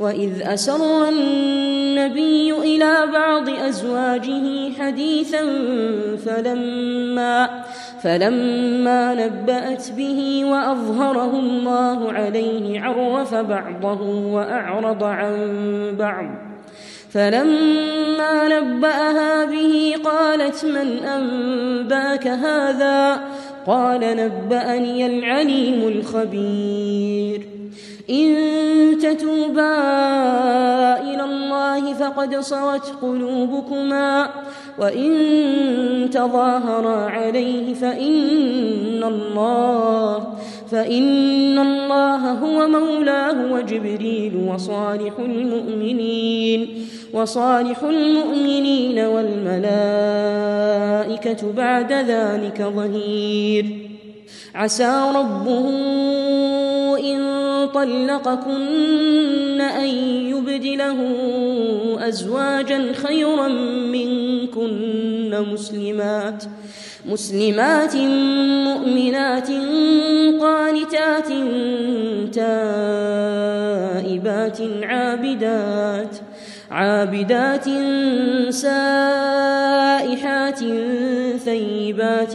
وإذ أسر النبي إلى بعض أزواجه حديثا فلما فلما نبأت به وأظهره الله عليه عرف بعضه وأعرض عن بعض. فلما نبأها به قالت من أنباك هذا؟ قال نبأني العليم الخبير. إن تتوبا إلى الله فقد صوت قلوبكما وإن تظاهرا عليه فإن الله فإن الله هو مولاه وجبريل وصالح المؤمنين وصالح المؤمنين والملائكة بعد ذلك ظهير. عسى ربه طلقكن أن يبدله أزواجا خيرا منكن مسلمات مسلمات مؤمنات قانتات تائبات عابدات عابدات سائحات ثيبات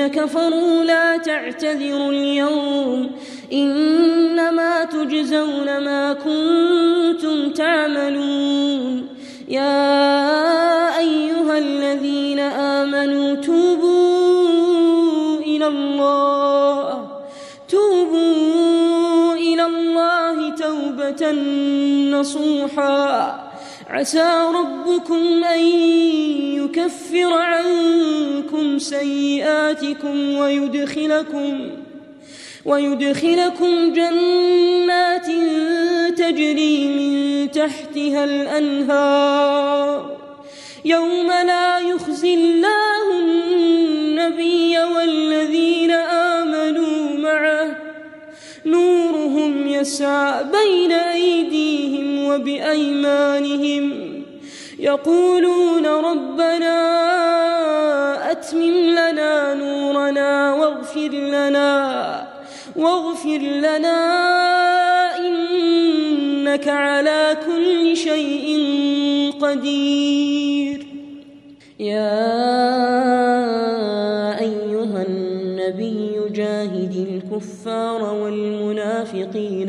الذين كفروا لا تعتذروا اليوم إنما تجزون ما كنتم تعملون. يا أيها الذين آمنوا توبوا إلى الله. توبوا إلى الله توبة نصوحا. عسى ربكم أن يكفر عنكم سيئاتكم ويدخلكم ويدخلكم جنات تجري من تحتها الأنهار يوم لا يخزي الله يسعى بين أيديهم وبأيمانهم يقولون ربنا أتمم لنا نورنا واغفر لنا واغفر لنا إنك على كل شيء قدير. يا أيها النبي جاهد الكفار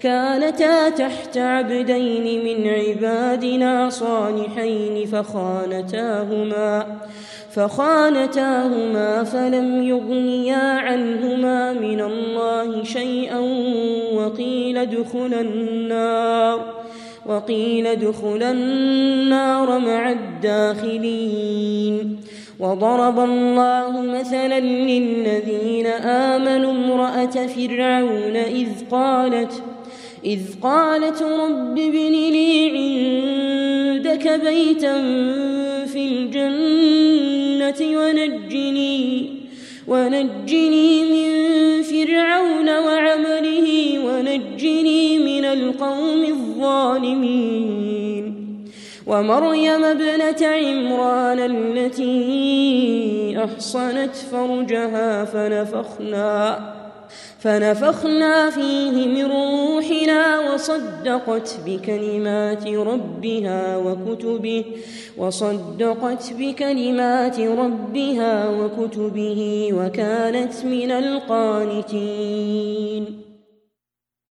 كانتا تحت عبدين من عبادنا صالحين فخانتاهما فخانتاهما فلم يغنيا عنهما من الله شيئا وقيل ادخلا النار وقيل ادخلا النار مع الداخلين. وضرب الله مثلا للذين آمنوا امرأة فرعون إذ قالت إذ قالت رب ابن لي عندك بيتا في الجنة ونجني ونجني من فرعون وعمله ونجني من القوم الظالمين. ومريم ابنة عمران التي أحصنت فرجها فنفخنا. فنفخنا فيه من روحنا وصدقت بكلمات ربها وكتبه وصدقت بكلمات ربها وكتبه وكانت من القانتين.